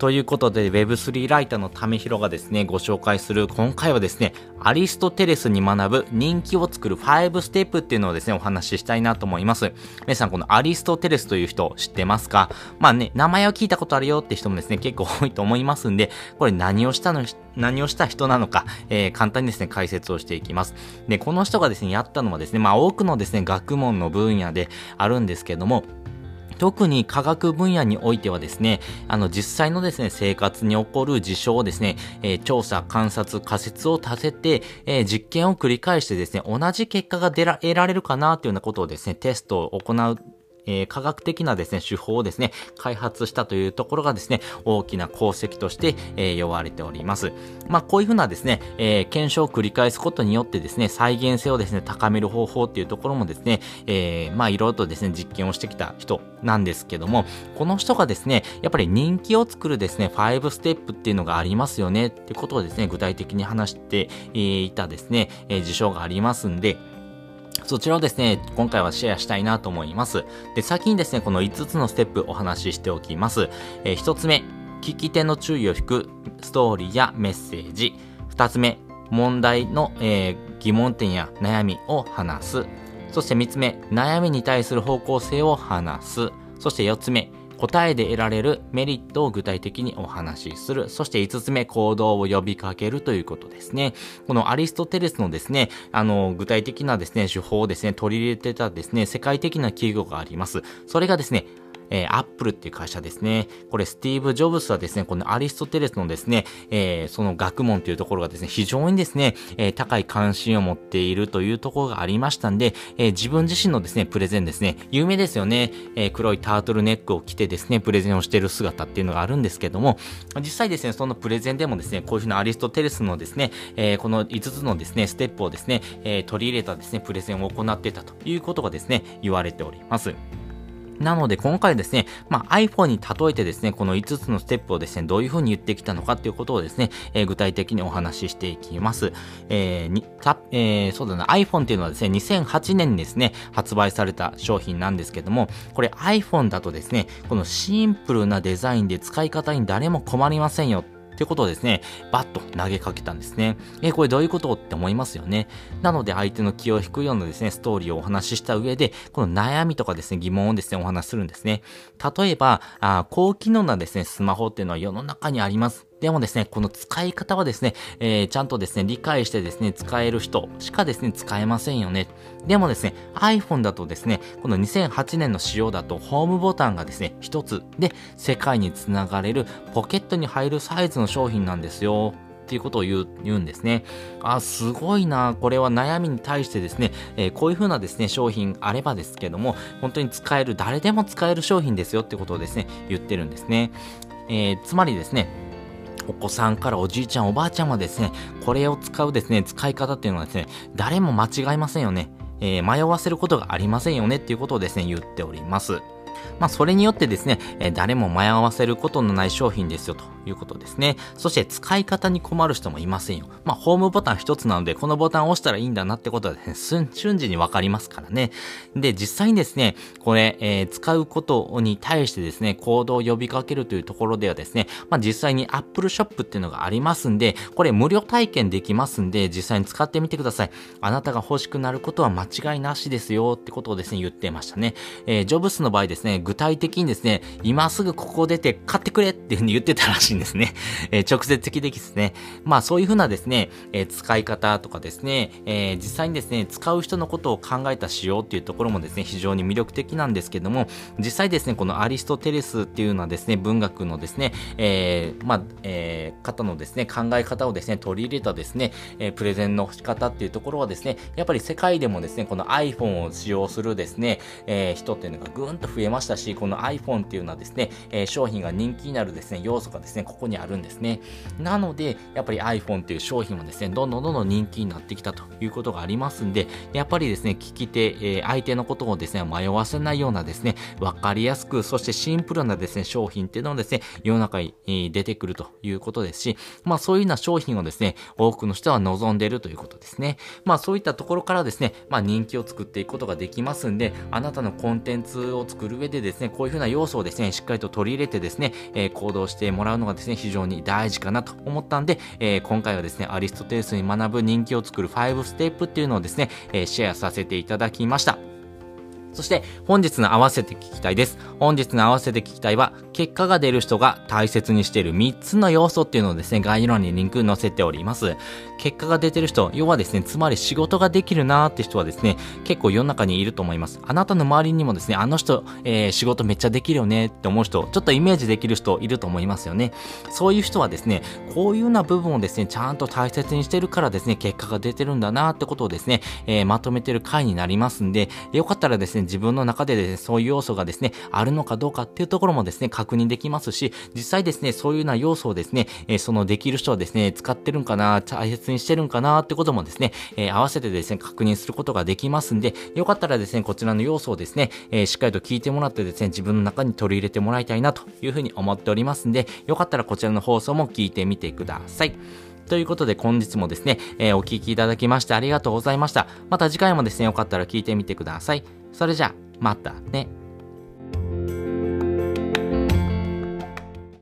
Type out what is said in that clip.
ということで Web3 ライターのためひろがですね、ご紹介する今回はですね、アリストテレスに学ぶ人気を作る5ステップっていうのをですね、お話ししたいなと思います。皆さんこのアリストテレスという人知ってますか？まあね、名前を聞いたことあるよって人もですね、結構多いと思いますんで、これ何をしたの、何をした人なのか、えー、簡単にですね、解説をしていきます。で、この人がですね、やったのはですね、まあ多くのですね、学問の分野であるんですけども、特に科学分野においてはですね、あの実際のですね、生活に起こる事象をですね、えー、調査、観察、仮説を立てて、えー、実験を繰り返してですね、同じ結果が出ら得られるかなというようなことをですね、テストを行うえー、科学的なですね、手法をですね、開発したというところがですね、大きな功績として、えー、呼ばれております。まあ、こういうふうなですね、えー、検証を繰り返すことによってですね、再現性をですね、高める方法っていうところもですね、え、まあ、いろいろとですね、実験をしてきた人なんですけども、この人がですね、やっぱり人気を作るですね、5ステップっていうのがありますよね、ってことをですね、具体的に話していたですね、え、事象がありますんで、そちらをですね、今回はシェアしたいなと思います。で、先にですね、この5つのステップお話ししておきます。えー、1つ目、聞き手の注意を引くストーリーやメッセージ。2つ目、問題の、えー、疑問点や悩みを話す。そして3つ目、悩みに対する方向性を話す。そして4つ目、答えで得られるメリットを具体的にお話しする。そして5つ目、行動を呼びかけるということですね。このアリストテレスのですね、あの、具体的なですね、手法をですね、取り入れてたですね、世界的な企業があります。それがですね、えー、アップルっていう会社ですね。これ、スティーブ・ジョブスはですね、このアリストテレスのですね、えー、その学問というところがですね、非常にですね、えー、高い関心を持っているというところがありましたんで、えー、自分自身のですね、プレゼンですね、有名ですよね、えー、黒いタートルネックを着てですね、プレゼンをしている姿っていうのがあるんですけども、実際ですね、そのプレゼンでもですね、こういうふうなアリストテレスのですね、えー、この5つのですね、ステップをですね、えー、取り入れたですね、プレゼンを行ってたということがですね、言われております。なので今回ですね、まあ、iPhone に例えてですね、この5つのステップをですね、どういうふうに言ってきたのかっていうことをですね、えー、具体的にお話ししていきます。えー、に、た、えー、そうだな、iPhone っていうのはですね、2008年にですね、発売された商品なんですけども、これ iPhone だとですね、このシンプルなデザインで使い方に誰も困りませんよってことをですね、バッと投げかけたんですね。え、これどういうことって思いますよね。なので相手の気を引くようなですね、ストーリーをお話しした上で、この悩みとかですね、疑問をですね、お話しするんですね。例えば、あ高機能なですね、スマホっていうのは世の中にあります。でもですね、この使い方はですね、えー、ちゃんとですね、理解してですね、使える人しかですね、使えませんよね。でもですね、iPhone だとですね、この2008年の仕様だと、ホームボタンがですね、一つで世界につながれるポケットに入るサイズの商品なんですよ。っていうことを言う、言うんですね。あ、すごいな。これは悩みに対してですね、えー、こういう風なですね、商品あればですけども、本当に使える、誰でも使える商品ですよってことをですね、言ってるんですね。えー、つまりですね、お子さんからおじいちゃん、おばあちゃんはですね、これを使うですね、使い方っていうのはですね、誰も間違いませんよね。えー、迷わせることがありませんよねっていうことをですね、言っております。まあ、それによってですね、え誰も迷わせることのない商品ですよということですね。そして使い方に困る人もいませんよ。まあ、ホームボタン一つなので、このボタンを押したらいいんだなってことはですね、瞬時にわかりますからね。で、実際にですね、これ、えー、使うことに対してですね、行動を呼びかけるというところではですね、まあ、実際に Apple Shop っていうのがありますんで、これ無料体験できますんで、実際に使ってみてください。あなたが欲しくなることは間違いなしですよってことをですね、言ってましたね。えー、ジョブスの場合ですね、具体的にですね、今すぐここ出て買ってくれっていうふうに言ってたらしいんですね。えー、直接的ですね。まあそういうふうなですね、えー、使い方とかですね、えー、実際にですね、使う人のことを考えた仕様っていうところもですね、非常に魅力的なんですけども、実際ですね、このアリストテレスっていうのはですね、文学のですね、えー、まあ、えー、方のですね、考え方をですね、取り入れたですね、えー、プレゼンの仕方っていうところはですね、やっぱり世界でもですね、この iPhone を使用するですね、えー、人っていうのがぐんと増えまましたし、この iPhone っていうのはですね、えー、商品が人気になるですね、要素がですね、ここにあるんですね。なので、やっぱり iPhone っていう商品もですね、どんどんどんどん人気になってきたということがありますんで、やっぱりですね、聞き手、えー、相手のことをですね、迷わせないようなですね、わかりやすく、そしてシンプルなですね、商品っていうのをですね、世の中に出てくるということですし、まあそういうような商品をですね、多くの人は望んでいるということですね。まあそういったところからですね、まあ人気を作っていくことができますんで、あなたのコンテンツを作る上でですね、こういうふうな要素をですね、しっかりと取り入れてですね、えー、行動してもらうのがですね、非常に大事かなと思ったんで、えー、今回はですね、アリストテレスに学ぶ人気を作る5ステップっていうのをですね、えー、シェアさせていただきました。そして本日の合わせて聞きたいです。本日の合わせて聞きたいは、結果が出る人が大切にしている3つの要素っていうのをですね、概要欄にリンク載せております。結果が出てる人、要はですね、つまり仕事ができるなーって人はですね、結構世の中にいると思います。あなたの周りにもですね、あの人、えー、仕事めっちゃできるよねって思う人、ちょっとイメージできる人いると思いますよね。そういう人はですね、こういうような部分をですね、ちゃんと大切にしてるからですね、結果が出てるんだなーってことをですね、えー、まとめてる回になりますんで、よかったらですね、自分の中ででね、そういう要素がですね、あるのかどうかっていうところもですね、確認できますし、実際ですね、そういうような要素をですね、え、そのできる人はですね、使ってるんかな、大切にしてるんかなってこともですね、え、合わせてですね、確認することができますんで、よかったらですね、こちらの要素をですね、え、しっかりと聞いてもらってですね、自分の中に取り入れてもらいたいなというふうに思っておりますんで、よかったらこちらの放送も聞いてみてください。ということで本日もですね、えー、お聴きいただきましてありがとうございました。また次回もですね、よかったら聞いてみてください。それじゃあ、またね。